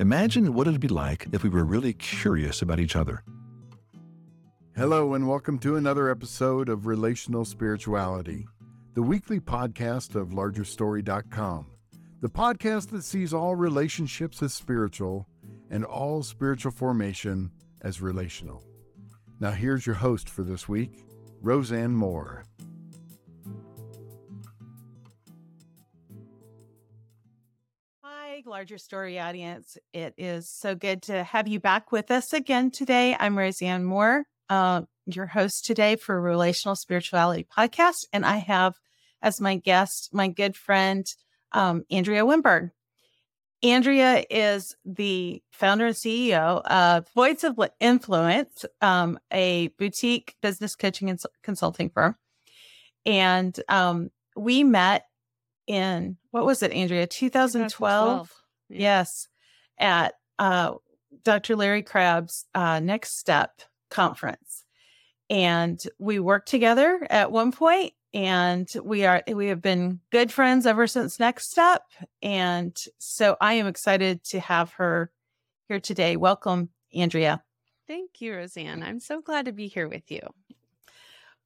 Imagine what it'd be like if we were really curious about each other. Hello, and welcome to another episode of Relational Spirituality, the weekly podcast of LargerStory.com, the podcast that sees all relationships as spiritual and all spiritual formation as relational. Now, here's your host for this week, Roseanne Moore. Larger Story audience. It is so good to have you back with us again today. I'm Roseanne Moore, uh, your host today for Relational Spirituality Podcast. And I have as my guest my good friend, um, Andrea Wenburg. Andrea is the founder and CEO of Voice of Influence, um, a boutique business coaching and consulting firm. And um, we met in what was it, Andrea? 2012. 2012. Yes, at uh, Dr. Larry Crabb's uh, Next Step conference, and we worked together at one point, and we are we have been good friends ever since Next Step, and so I am excited to have her here today. Welcome, Andrea. Thank you, Roseanne. I'm so glad to be here with you.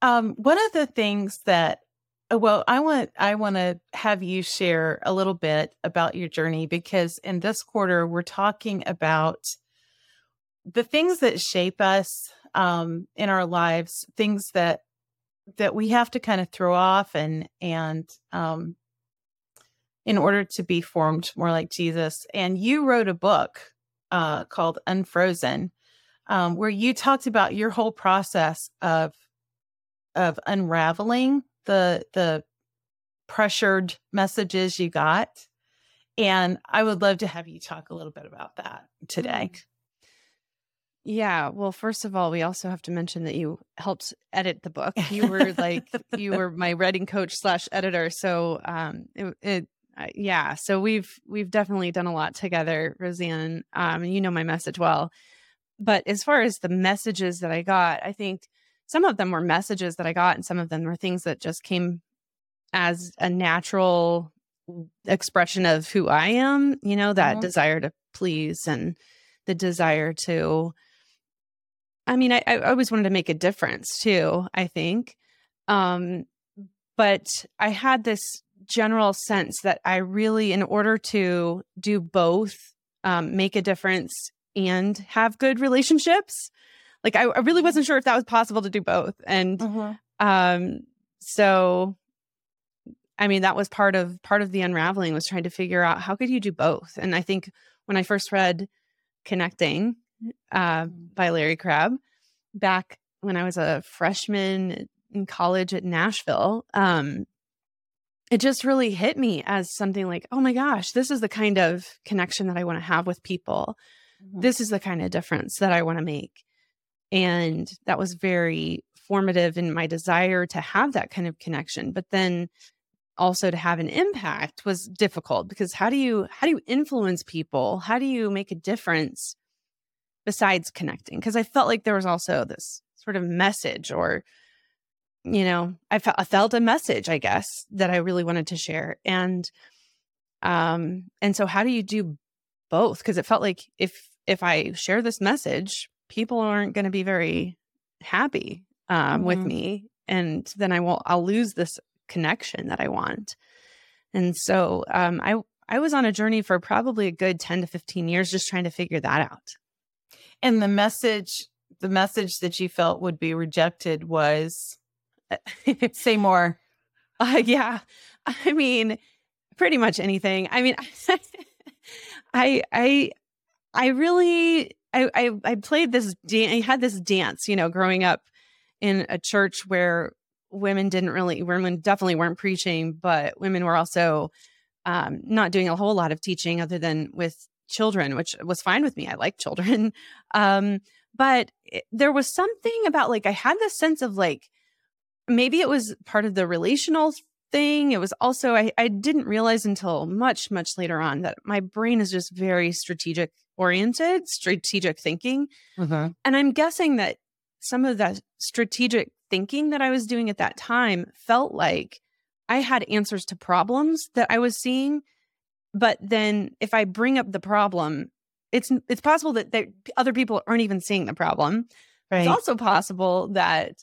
Um, one of the things that well, I want I want to have you share a little bit about your journey because in this quarter we're talking about the things that shape us um, in our lives, things that that we have to kind of throw off and and um, in order to be formed more like Jesus. And you wrote a book uh, called Unfrozen, um, where you talked about your whole process of of unraveling the the pressured messages you got. And I would love to have you talk a little bit about that today. Mm. Yeah. Well, first of all, we also have to mention that you helped edit the book. You were like, you were my writing coach slash editor. So, um, it, it uh, yeah. So we've, we've definitely done a lot together, Roseanne. Um, you know my message well. But as far as the messages that I got, I think some of them were messages that I got, and some of them were things that just came as a natural expression of who I am, you know, that mm-hmm. desire to please and the desire to I mean, I, I always wanted to make a difference too, I think. Um, but I had this general sense that I really, in order to do both, um, make a difference and have good relationships, like I, I, really wasn't sure if that was possible to do both and uh-huh. um so i mean that was part of part of the unraveling was trying to figure out how could you do both and i think when i first read connecting uh, mm. by larry crabb back when i was a freshman in college at nashville um it just really hit me as something like oh my gosh this is the kind of connection that i want to have with people mm-hmm. this is the kind of difference that i want to make and that was very formative in my desire to have that kind of connection. But then also to have an impact was difficult because how do you how do you influence people? How do you make a difference besides connecting? Because I felt like there was also this sort of message or you know, I, fe- I felt a message, I guess, that I really wanted to share. And um and so how do you do both? Because it felt like if if I share this message, people aren't going to be very happy um, mm-hmm. with me and then i won't i'll lose this connection that i want. And so um, i i was on a journey for probably a good 10 to 15 years just trying to figure that out. And the message the message that you felt would be rejected was say more. Uh, yeah. I mean pretty much anything. I mean i i i really I, I, I played this dance. I had this dance, you know, growing up in a church where women didn't really, women definitely weren't preaching, but women were also um, not doing a whole lot of teaching other than with children, which was fine with me. I like children. Um, but it, there was something about like, I had this sense of like, maybe it was part of the relational thing. It was also, I, I didn't realize until much, much later on that my brain is just very strategic oriented, strategic thinking. Mm-hmm. And I'm guessing that some of that strategic thinking that I was doing at that time felt like I had answers to problems that I was seeing. But then if I bring up the problem, it's it's possible that there, other people aren't even seeing the problem. Right. It's also possible that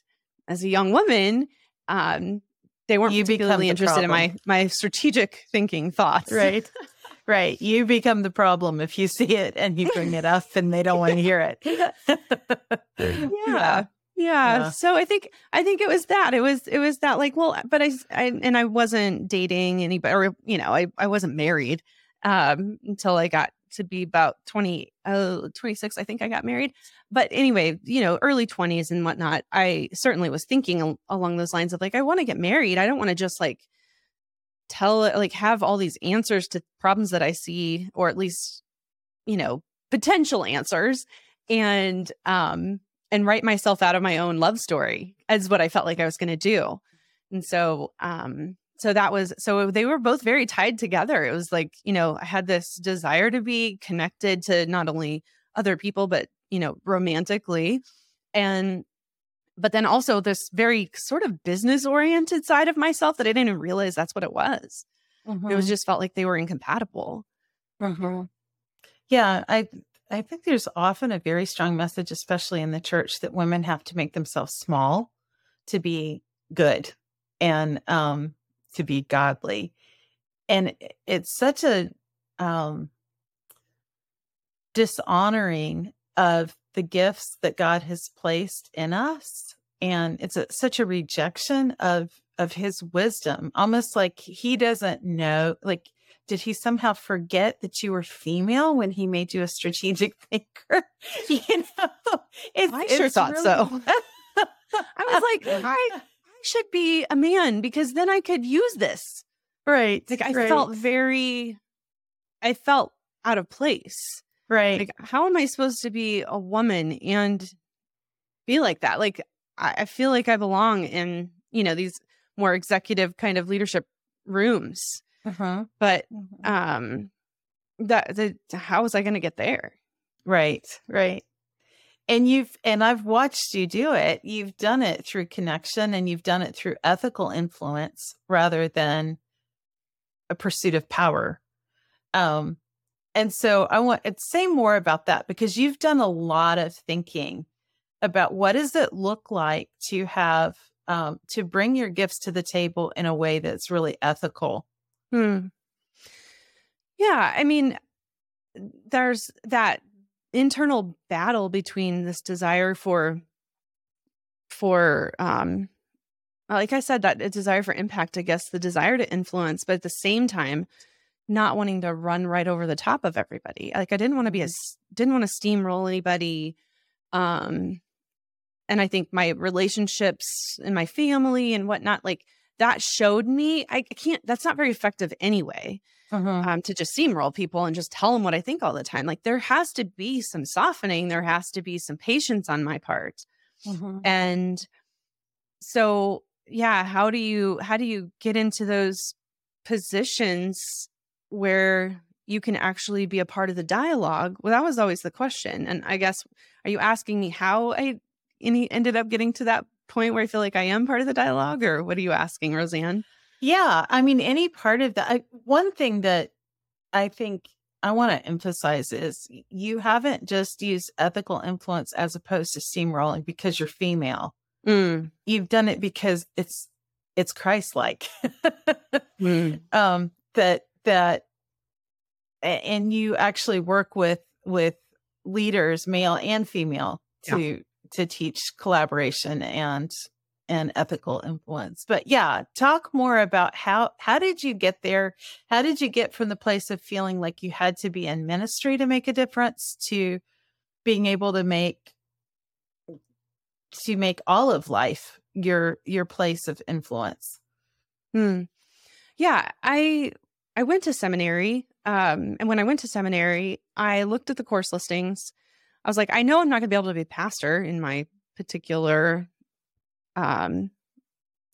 as a young woman, um, they weren't You particularly interested in my my strategic thinking thoughts. right. Right. You become the problem if you see it and you bring it up and they don't want to hear it. There yeah. yeah Yeah. so i think i think it was that it was it was that like well but i, I and i wasn't dating anybody or you know i, I wasn't married um until i got to be about 20 uh 26 i think i got married but anyway you know early 20s and whatnot i certainly was thinking al- along those lines of like i want to get married i don't want to just like tell like have all these answers to problems that i see or at least you know potential answers and um and write myself out of my own love story as what I felt like I was going to do. And so um so that was so they were both very tied together. It was like, you know, I had this desire to be connected to not only other people but, you know, romantically and but then also this very sort of business oriented side of myself that I didn't even realize that's what it was. It was just felt like they were incompatible. Yeah, I I think there's often a very strong message, especially in the church, that women have to make themselves small to be good and um to be godly. And it's such a um dishonoring of the gifts that God has placed in us. And it's a, such a rejection of of his wisdom, almost like he doesn't know, like did he somehow forget that you were female when he made you a strategic thinker? you know, it's, I sure it's thought really- so. I was like, I, I should be a man because then I could use this. right. Like I right, felt very, I felt out of place. Right. Like, how am I supposed to be a woman and be like that? Like, I, I feel like I belong in, you know, these more executive kind of leadership rooms. uh-huh. But Mhm. um that the how was I gonna get there? Right, right. And you've and I've watched you do it. You've done it through connection and you've done it through ethical influence rather than a pursuit of power. Um and so I want to say more about that because you've done a lot of thinking about what does it look like to have um to bring your gifts to the table in a way that's really ethical. Hmm. Yeah, I mean, there's that internal battle between this desire for, for, um, like I said, that desire for impact, I guess, the desire to influence, but at the same time, not wanting to run right over the top of everybody. Like I didn't want to be a, s- didn't want to steamroll anybody. Um, and I think my relationships and my family and whatnot, like that showed me I can't that's not very effective anyway um, to just steamroll people and just tell them what I think all the time. Like there has to be some softening, there has to be some patience on my part. And so yeah, how do you how do you get into those positions where you can actually be a part of the dialogue? Well, that was always the question. And I guess are you asking me how I any ended up getting to that point where I feel like I am part of the dialogue, or what are you asking, Roseanne? Yeah, I mean, any part of that. I, one thing that I think I want to emphasize is you haven't just used ethical influence as opposed to steamrolling because you're female. Mm, You've done it because it's it's Christ-like. mm, um, that that, and you actually work with with leaders, male and female, Yeah. to to teach collaboration and and ethical influence. But yeah, talk more about how how did you get there? How did you get from the place of feeling like you had to be in ministry to make a difference to being able to make to make all of life your your place of influence? Hmm. Yeah, I I went to seminary. Um, and when I went to seminary, I looked at the course listings. I was like, I know I'm not gonna be able to be a pastor in my particular um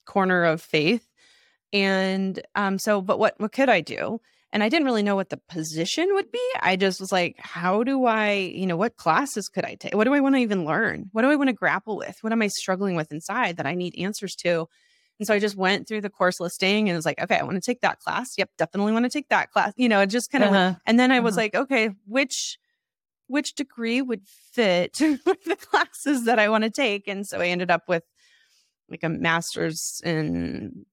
corner of faith. And um, so but what what could I do? And I didn't really know what the position would be. I just was like, how do I, you know, what classes could I take? What do I want to even learn? What do I want to grapple with? What am I struggling with inside that I need answers to? And so I just went through the course listing and was like, okay, I want to take that class. Yep, definitely want to take that class. You know, it just kind of. Uh-huh. And then I was Uh-huh. like, okay, which which degree would fit with the classes that I want to take. And so I ended up with like a master's in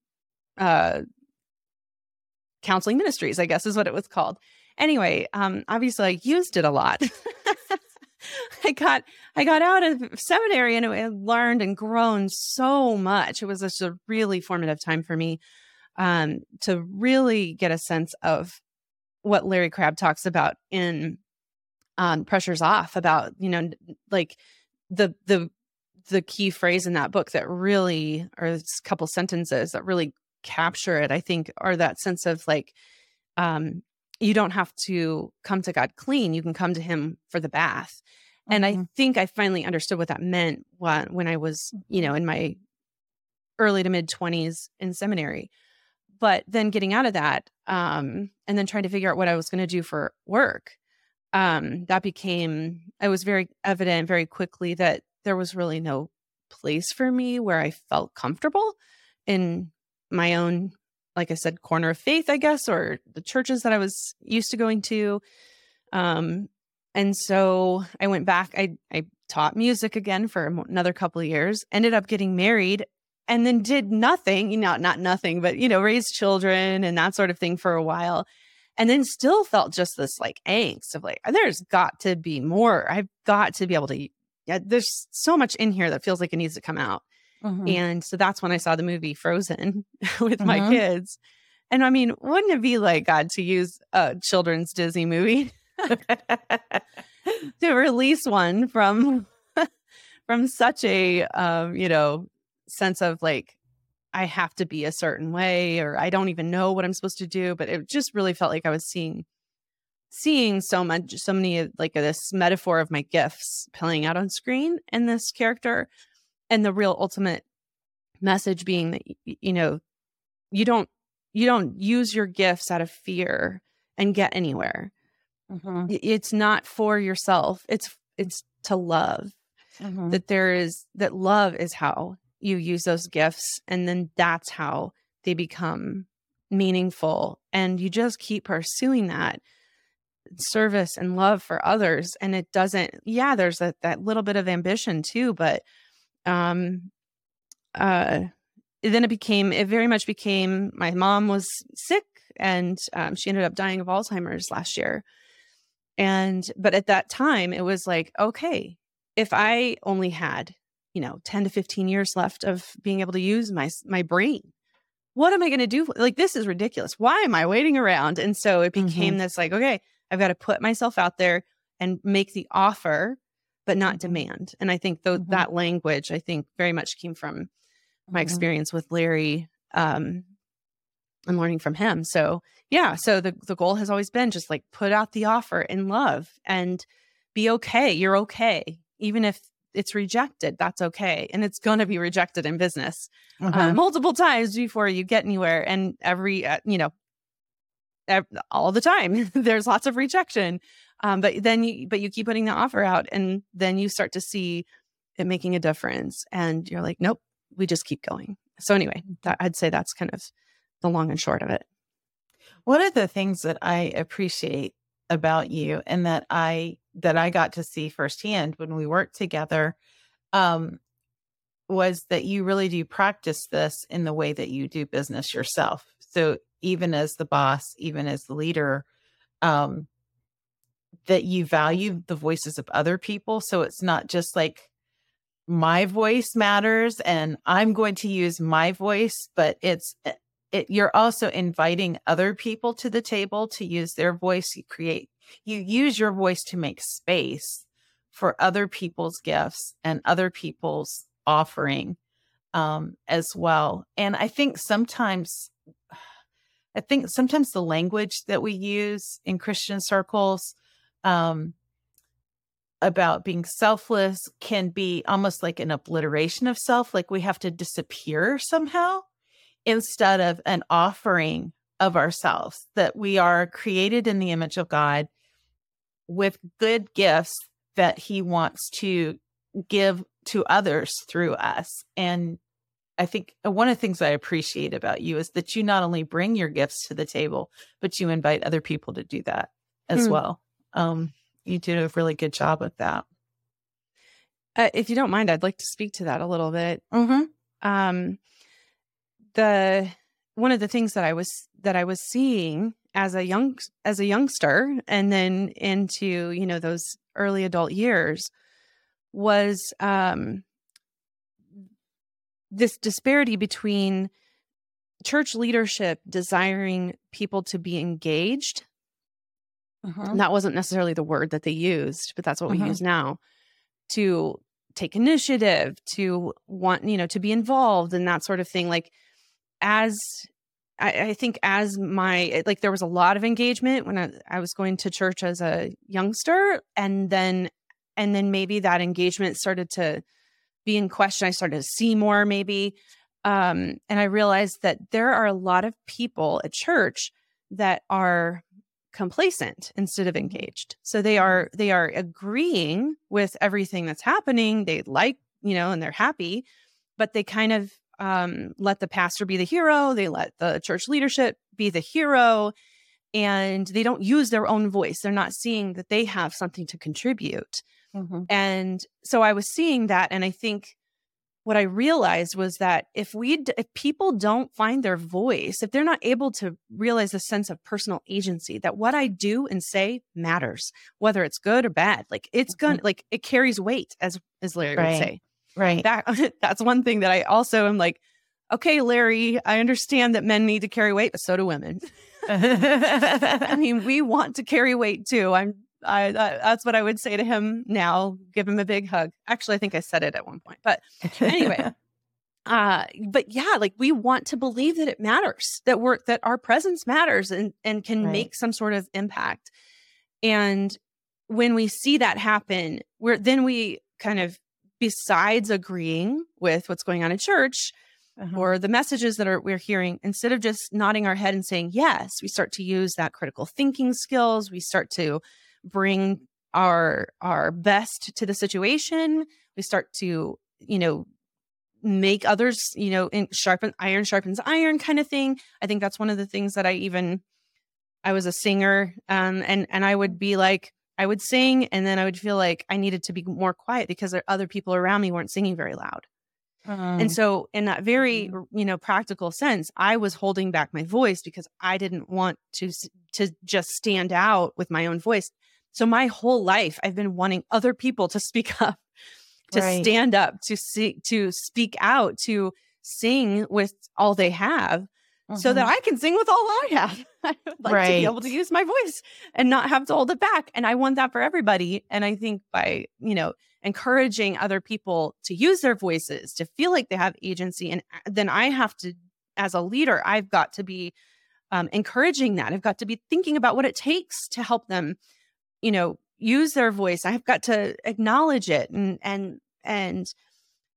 uh, counseling ministries, I guess is what it was called. Anyway, um, obviously I used it a lot. I got I got out of seminary and I learned and grown so much. It was just a really formative time for me um, to really get a sense of what Larry Crabb talks about in um, "Pressure's Off" about you know like the the the key phrase in that book that really or a couple sentences that really capture it. I think are that sense of like um, you don't have to come to God clean. You can come to Him for the bath. Mm-hmm. And I mm-hmm. think I finally understood what that meant when, when I was, you know, in my early to mid 20s in seminary. But then getting out of that um, and then trying to figure out what I was going to do for work, um, that became, it was very evident very quickly that there was really no place for me where I felt comfortable in my own like I said, corner of faith, I guess, or the churches that I was used to going to. Um, and so I went back. I I taught music again for another couple of years. Ended up getting married, and then did nothing. You know, not nothing, but you know, raised children and that sort of thing for a while. And then still felt just this like angst of like, there's got to be more. I've got to be able to. Yeah, there's so much in here that feels like it needs to come out. Mm-hmm. And so that's when I saw the movie Frozen with mm-hmm. my kids. And I mean, wouldn't it be like God to use a children's Disney movie to release one from from such a um, you know, sense of like I have to be a certain way or I don't even know what I'm supposed to do, but it just really felt like I was seeing seeing so much so many like this metaphor of my gifts playing out on screen in this character and the real ultimate message being that you know you don't you don't use your gifts out of fear and get anywhere mm-hmm. it's not for yourself it's it's to love mm-hmm. that there is that love is how you use those gifts and then that's how they become meaningful and you just keep pursuing that service and love for others and it doesn't yeah there's a, that little bit of ambition too but um uh then it became it very much became my mom was sick and um, she ended up dying of alzheimer's last year. And but at that time it was like okay if i only had you know 10 to 15 years left of being able to use my my brain what am i going to do like this is ridiculous. Why am i waiting around? And so it became mm-hmm. this like okay i've got to put myself out there and make the offer but not mm-hmm. demand. And I think though mm-hmm. that language, I think very much came from my mm-hmm. experience with Larry um, and learning from him. So yeah, so the the goal has always been just like put out the offer in love and be okay. You're okay, even if it's rejected. That's okay, and it's going to be rejected in business uh, mm-hmm. multiple times before you get anywhere. And every uh, you know, all the time, there's lots of rejection. Um, but then you, but you keep putting the offer out and then you start to see it making a difference and you're like, nope, we just keep going. So anyway, that, I'd say that's kind of the long and short of it. One of the things that I appreciate about you and that I that I got to see firsthand when we worked together um, was that you really do practice this in the way that you do business yourself. So even as the boss, even as the leader, um, that you value the voices of other people. So it's not just like my voice matters and I'm going to use my voice, but it's eh, it, you're also inviting other people to the table to use their voice. You create, you use your voice to make space for other people's gifts and other people's offering um, as well. And I think sometimes, I think sometimes the language that we use in Christian circles um, about being selfless can be almost like an obliteration of self, like we have to disappear somehow instead of an offering of ourselves, that we are created in the image of God with good gifts that He wants to give to others through us. And I think uh, one of the things I appreciate about you is that you not only bring your gifts to the table, but you invite other people to do that as mm. well. Um, you did a really good job with that. Uh, if you don't mind, I'd like to speak to that a little bit. Mm-hmm. Um, the one of the things that I was that I was seeing as a young as a youngster, and then into you know those early adult years, was um, this disparity between church leadership desiring people to be engaged. Mm-hmm. And that wasn't necessarily the word that they used, but that's what Mhm. we use now to take initiative, to want, you know, to be involved and that sort of thing. Like, as I, I think, as my, like, there was a lot of engagement when I, I was going to church as a youngster. And then, and then maybe that engagement started to be in question. I started to see more, maybe. Um, and I realized that there are a lot of people at church that are complacent instead of engaged. So they are they are agreeing with everything that's happening. They like, you know, and they're happy, but they kind of um, let the pastor be the hero. They let the church leadership be the hero, and they don't use their own voice. They're not seeing that they have something to contribute. Mm-hmm. And so I was seeing that, and I think what I realized was that if we, d- if people don't find their voice, if they're not able to realize a sense of personal agency, that what I do and say matters, whether it's good or bad, like it's gonna, mm-hmm. like it carries weight, as as Larry Right. would say. Right. That that's one thing that I also am like, okay, Larry, I understand that men need to carry weight, but so do women. I mean, we want to carry weight too. I'm I that, that's what I would say to him now. Give him a big hug. Actually, I think I said it at one point, but anyway. uh but yeah like we want to believe that it matters that we're that our presence matters and and can Right. make some sort of impact and when we see that happen we're then we kind of besides agreeing with what's going on in church Uh-huh. or the messages that are we're hearing instead of just nodding our head and saying yes we start to use that critical thinking skills we start to bring our our best to the situation we start to you know make others you know in sharpen iron sharpens iron kind of thing i think that's one of the things that i even i was a singer um and and i would be like i would sing and then i would feel like i needed to be more quiet because there- other people around me weren't singing very loud Um, and so, in that very Mhm. you know practical sense, I was holding back my voice because I didn't want to to just stand out with my own voice. So my whole life, I've been wanting other people to speak up, to Right. stand up, to see, to speak out, to sing with all they have, so that Mhm. I can sing with all I have. I would like to be able to use my voice and not have to hold it back. And I want that for everybody. And I think by, you know, encouraging other people to use their voices, to feel like they have agency, and then I have to, as a leader, I've got to be um, encouraging that. I've got to be thinking about what it takes to help them, you know, use their voice. I've got to acknowledge it and and and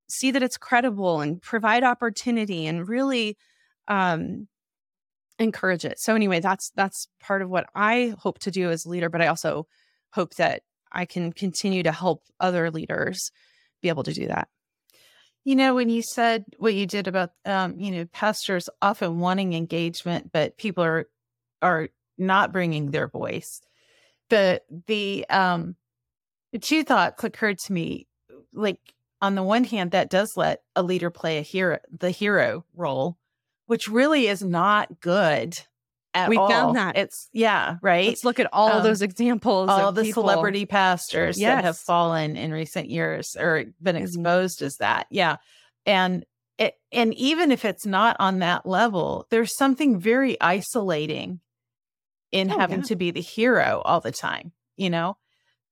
see that it's credible and provide opportunity and really um encourage it. So anyway, that's that's part of what I hope to do as a leader, but I also hope that I can continue to help other leaders be able to do that. You know, when you said what you did about, um, you know, pastors often wanting engagement, but people are are not bringing their voice. The the um, two thoughts occurred to me. Like on the one hand, that does let a leader play a hero, the hero role, which really is not good at We all. found that. it's yeah, right. Let's look at all Um, those examples. all of the people. celebrity pastors that have fallen in recent years or been Mhm. exposed as that. Yeah. And it, and even if it's not on that level, there's something very isolating in Oh, having yeah. to be the hero all the time, you know?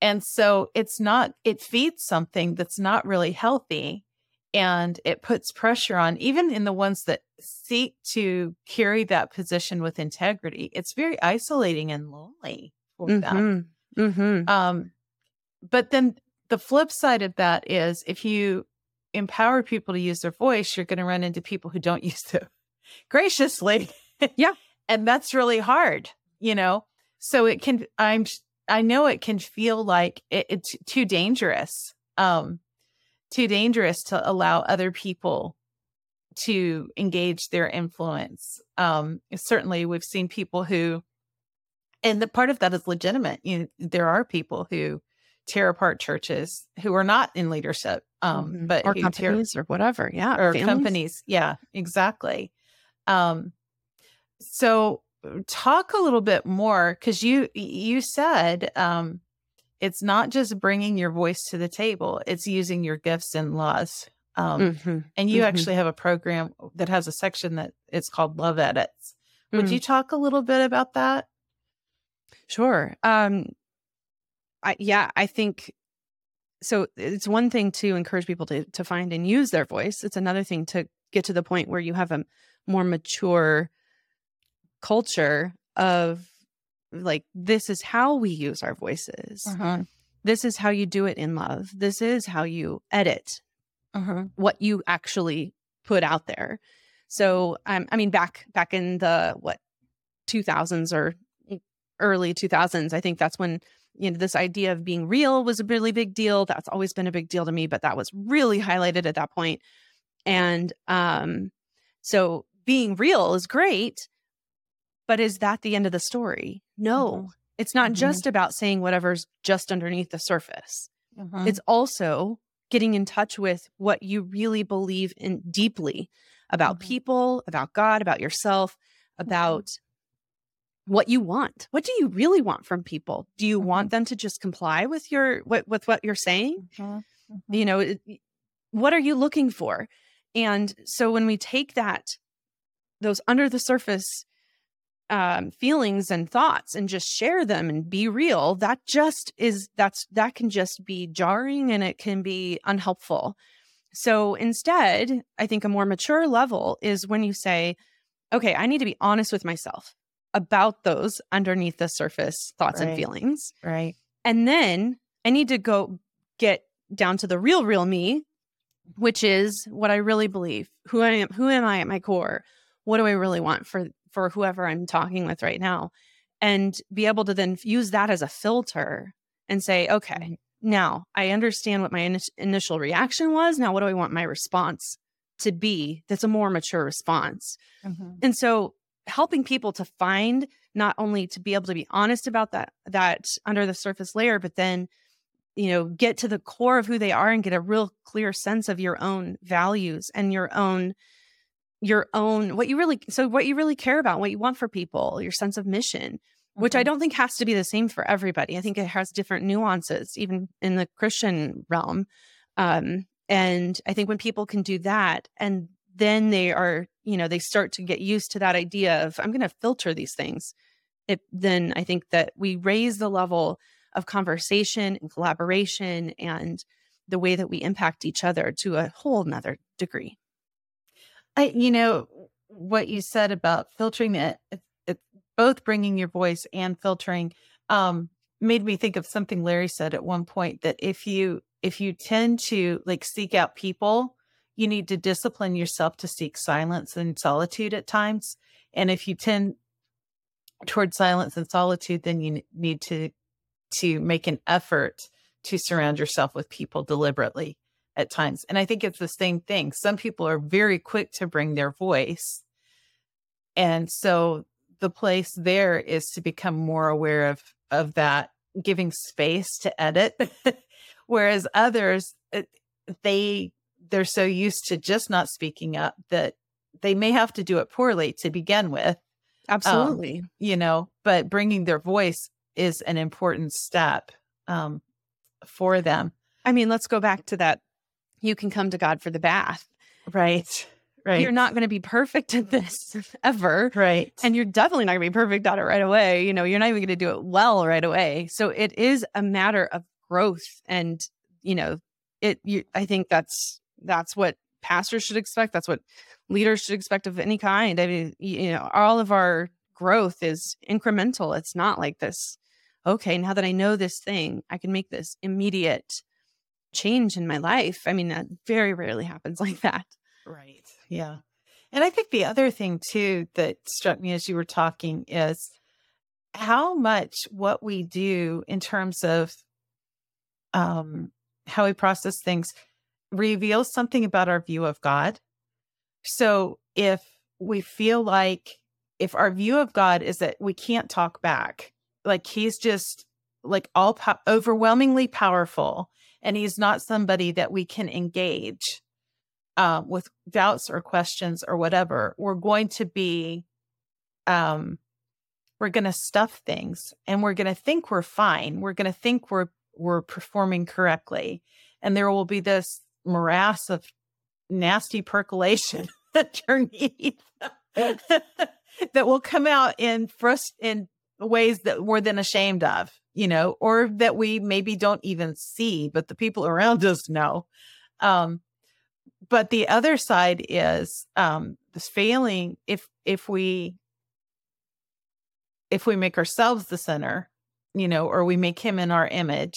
And so it's not, it feeds something that's not really healthy. And it puts pressure on, even in the ones that seek to carry that position with integrity. It's very isolating and lonely for them. Mhm. Mhm. Um, but then the flip side of that is if you empower people to use their voice, you're going to run into people who don't use it graciously. Yeah. and that's really hard, you know? So it can, I'm, I know it can feel like it, it's too dangerous, um, too dangerous to allow other people to engage their influence. Um, certainly we've seen people who and the part of that is legitimate. You know, there are people who tear apart churches who are not in leadership, um, Mhm. but or companies or whatever. Yeah. or families. companies. Yeah, exactly. Um, so talk a little bit more because you you said um, it's not just bringing your voice to the table; it's using your gifts and love. Um, Mhm. And you Mhm. actually have a program that has a section that it's called Love Edits. Would Mm. you talk a little bit about that? Sure. Um, I, yeah, I think so. It's one thing to encourage people to to find and use their voice. It's another thing to get to the point where you have a more mature culture of like this is how we use our voices. Uh-huh. This is how you do it in love. This is how you edit Uh-huh. what you actually put out there. So, um, I mean, back back in the what 2000s or early 2000s, I think that's when you know this idea of being real was a really big deal. That's always been a big deal to me, but that was really highlighted at that point. And um, so, being real is great, but is that the end of the story? No, it's not Mhm. just about saying whatever's just underneath the surface Uh-huh. it's also getting in touch with what you really believe in deeply about Mhm. people, about God, about yourself, about what you want. What do you really want from people? Do you want them to just comply with your what with what you're saying? You know, it- what are you looking for? And so when we take that those under the surface um, feelings and thoughts and just share them and be real that just is that's that can just be jarring and it can be unhelpful so instead i think a more mature level is when you say okay i need to be honest with myself about those underneath the surface thoughts and feelings Right. and then I need to go get down to the real, real me, which is what I really believe. Who I am, who am I at my core? What do I really want for for whoever I'm talking with right now? And be able to then use that as a filter and say, okay, Right. now I understand what my ini- initial reaction was. Now, what do I want my response to be? That's a more mature response. Uh-huh. And so helping people to find not only to be able to be honest about that that under the surface layer but then you know get to the core of who they are and get a real clear sense of your own values and your own your own what you really so what you really care about what you want for people your sense of mission which I Uh-huh. don't think has to be the same for everybody. I think it has different nuances, even in the Christian realm. Um, and I think when people can do that, and then they are, you know, they start to get used to that idea of I'm going to filter these things. It then I think that we raise the level of conversation and collaboration and the way that we impact each other to a whole nother degree. I, you know, what you said about filtering it, it's, it's both bringing your voice and filtering, um, made me think of something Larry said at one point that if you, if you tend to like seek out people, you need to discipline yourself to seek silence and solitude at times. And if you tend toward silence and solitude, then you need to, to make an effort to surround yourself with people deliberately at times. And I think it's the same thing. Some people are very quick to bring their voice. And so the place there is to become more aware of of that giving space to edit whereas others uh, they they're so used to just not speaking up that they may have to do it poorly to begin with Absolutely. you know but bringing their voice is an important step um, for them I mean, let's go back to that. You can come to God for the bath. right right You're not going to be perfect at this ever. right And you're definitely not going to be perfect at it right away. You know, you're not even going to do it well right away. So it is a matter of growth. And, you know, it, you, I think that's, that's what pastors should expect. That's what leaders should expect of any kind. I mean, you know, all of our growth is incremental. It's not like this, okay, now that I know this thing, I can make this immediate change in my life. I mean, that very rarely happens like that. Right. Yeah. And I think the other thing too that struck me as you were talking is how much what we do in terms of um how we process things reveals something about our view of God. So if we feel like if our view of God is that we can't talk back, like he's just like all po- overwhelmingly powerful and he's not somebody that we can engage uh, with doubts or questions or whatever. We're going to be um we're going to stuff things and we're going to think we're fine. We're going to think we're we're performing correctly. And there will be this morass of nasty percolation underneath that will come out in frust- in ways that we're then ashamed of, you know, or that we maybe don't even see, but the people around us know. Um, but the other side is um, this failing if if we if we make ourselves the center, you know, or we make him in our image,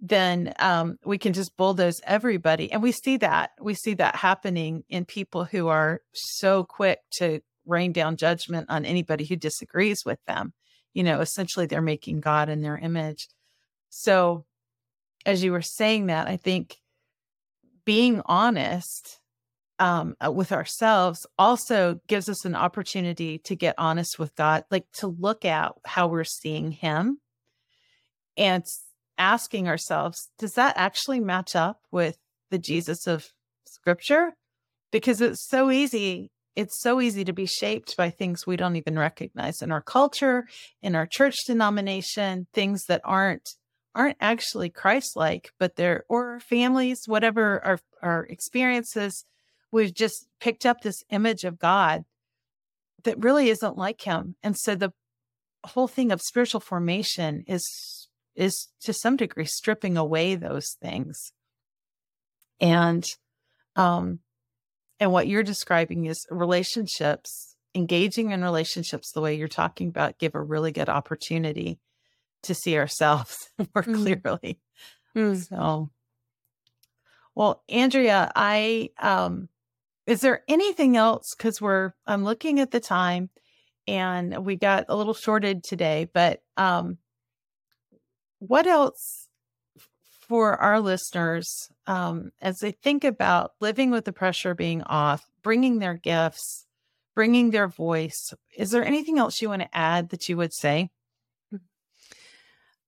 then um, we can just bulldoze everybody. And we see that. We see that happening in people who are so quick to rain down judgment on anybody who disagrees with them. You know, essentially they're making God in their image. So, as you were saying that, I think being honest um, uh, with ourselves also gives us an opportunity to get honest with God, like to look at how we're seeing Him and asking ourselves, does that actually match up with the Jesus of Scripture? Because it's so easy. It's so easy to be shaped by things we don't even recognize in our culture, in our church denomination, things that aren't aren't actually Christ-like, but they're or families, whatever our our experiences, we've just picked up this image of God that really isn't like him. And so the whole thing of spiritual formation is is to some degree stripping away those things. And um and what you're describing is relationships, engaging in relationships the way you're talking about give a really good opportunity to see ourselves more mm. clearly. Mm. So well, Andrea, I um is there anything else cuz we're I'm looking at the time and we got a little shorted today, but um what else for our listeners um, as they think about living with the pressure being off, bringing their gifts, bringing their voice? Is there anything else you want to add that you would say?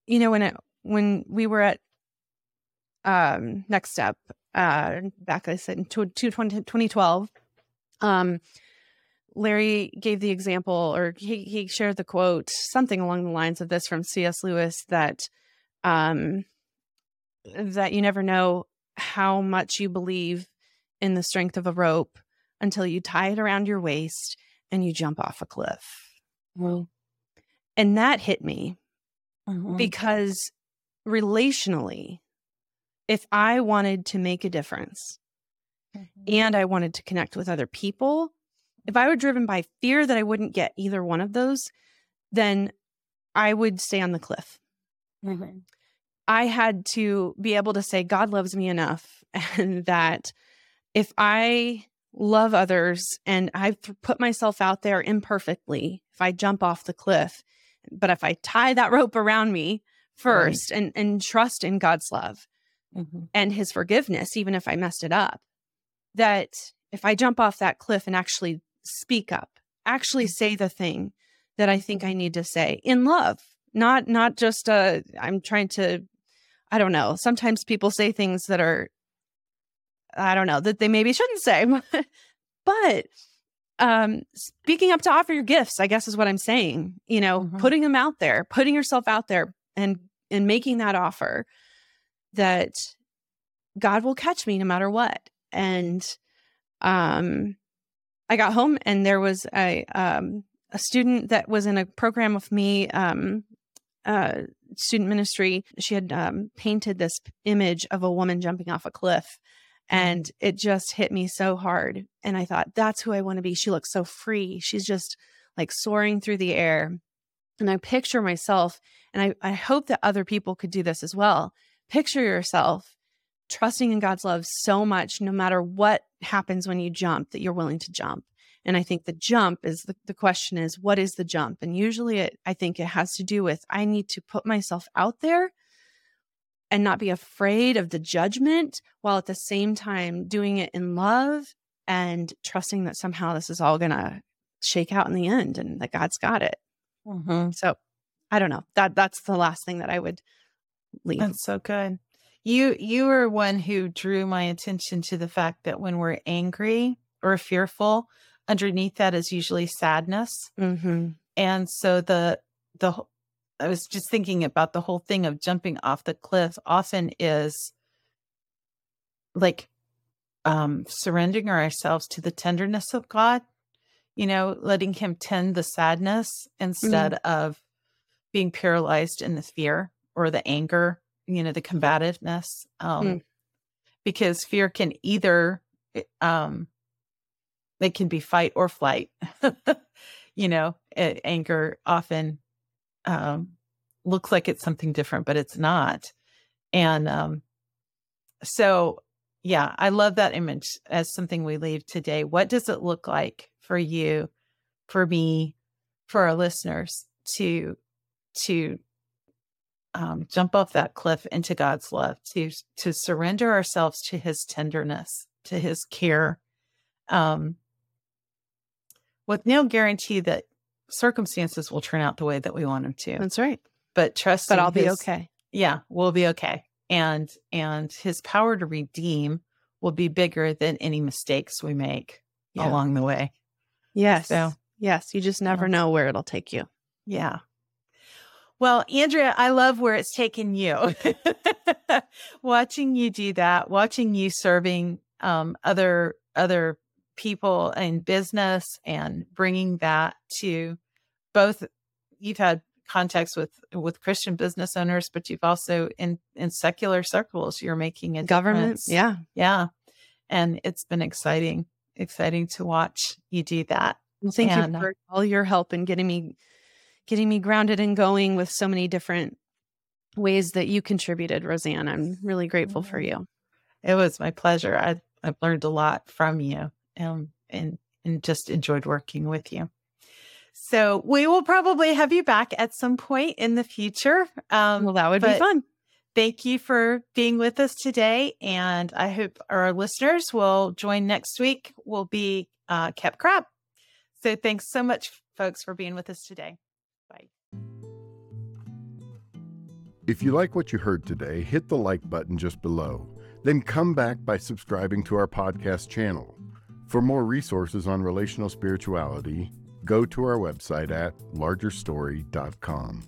You know, when it when we were at um, Next Step uh, back, I said in 2012, um, Larry gave the example, or he, he shared the quote, something along the lines of this from C.S. Lewis that um, that you never know how much you believe in the strength of a rope until you tie it around your waist and you jump off a cliff. Mm-hmm. And that hit me mm-hmm. because relationally, if I wanted to make a difference mm-hmm. and I wanted to connect with other people, if I were driven by fear that I wouldn't get either one of those, then I would stay on the cliff. Mm-hmm. I had to be able to say, God loves me enough, and that if I love others and I've put myself out there imperfectly, if I jump off the cliff, but if I tie that rope around me first right. and, and trust in God's love mm-hmm. and his forgiveness, even if I messed it up, that if I jump off that cliff and actually speak up, actually mm. say the thing that I think I need to say in love, not not just uh I'm trying to I don't know. Sometimes people say things that are I don't know that they maybe shouldn't say. but um speaking up to offer your gifts, I guess is what I'm saying. You know, mm-hmm. putting them out there, putting yourself out there and and making that offer that God will catch me no matter what. And um I got home and there was a um a student that was in a program with me um uh, student ministry, she had um, painted this image of a woman jumping off a cliff. And it just hit me so hard. And I thought, that's who I want to be. She looks so free. She's just like soaring through the air. And I picture myself, and I, I hope that other people could do this as well. Picture yourself trusting in God's love so much, no matter what happens when you jump, that you're willing to jump. And I think the jump is the, the question is, what is the jump? And usually it, I think it has to do with I need to put myself out there and not be afraid of the judgment while at the same time doing it in love and trusting that somehow this is all going to shake out in the end and that God's got it. Mm-hmm. So I don't know. That that's the last thing that I would leave. That's so good. You you were one who drew my attention to the fact that when we're angry or fearful, underneath that is usually sadness. Mm-hmm. And so the the I was just thinking about the whole thing of jumping off the cliff often is like um surrendering ourselves to the tenderness of God, you know, letting him tend the sadness instead of being paralyzed in the fear or the anger, you know, the combativeness. Um Mm. because fear can either eh, um it can be fight or flight. you know, anger often um, looks like it's something different, but it's not. And um, so, yeah, I love that image as something we leave today. What does it look like for you, for me, for our listeners to to um, jump off that cliff into God's love, to to surrender ourselves to His tenderness, to His care, um, with no guarantee that circumstances will turn out the way that we want them to. That's right. But trust, But I'll be okay. Yeah, we'll be okay, and and His power to redeem will be bigger than any mistakes we make Yeah. along the way. Yes. So- yes. You just never know where it'll take you. Yeah. Well, Andrea, I love where it's taken you. watching you do that, watching you serving um, other other people in business and bringing that to both. You've had contacts with with Christian business owners, but you've also in in secular circles, you're making a Government. difference. Yeah. yeah, and it's been exciting, exciting to watch you do that. Well, thank And, you uh, for all your help in getting me getting me grounded and going with so many different ways that you contributed, Roseanne. I'm really grateful for you. It was my pleasure. I I've learned a lot from you, um, and and just enjoyed working with you. So we will probably have you back at some point in the future. Um, Well, that would be fun. Thank you for being with us today, and I hope our listeners will join next week. Will be uh, Kept Crap. So thanks so much, folks, for being with us today. Bye. If you like what you heard today, hit the like button just below. Then come back by subscribing to our podcast channel. For more resources on relational spirituality, go to our website at largerstory.com.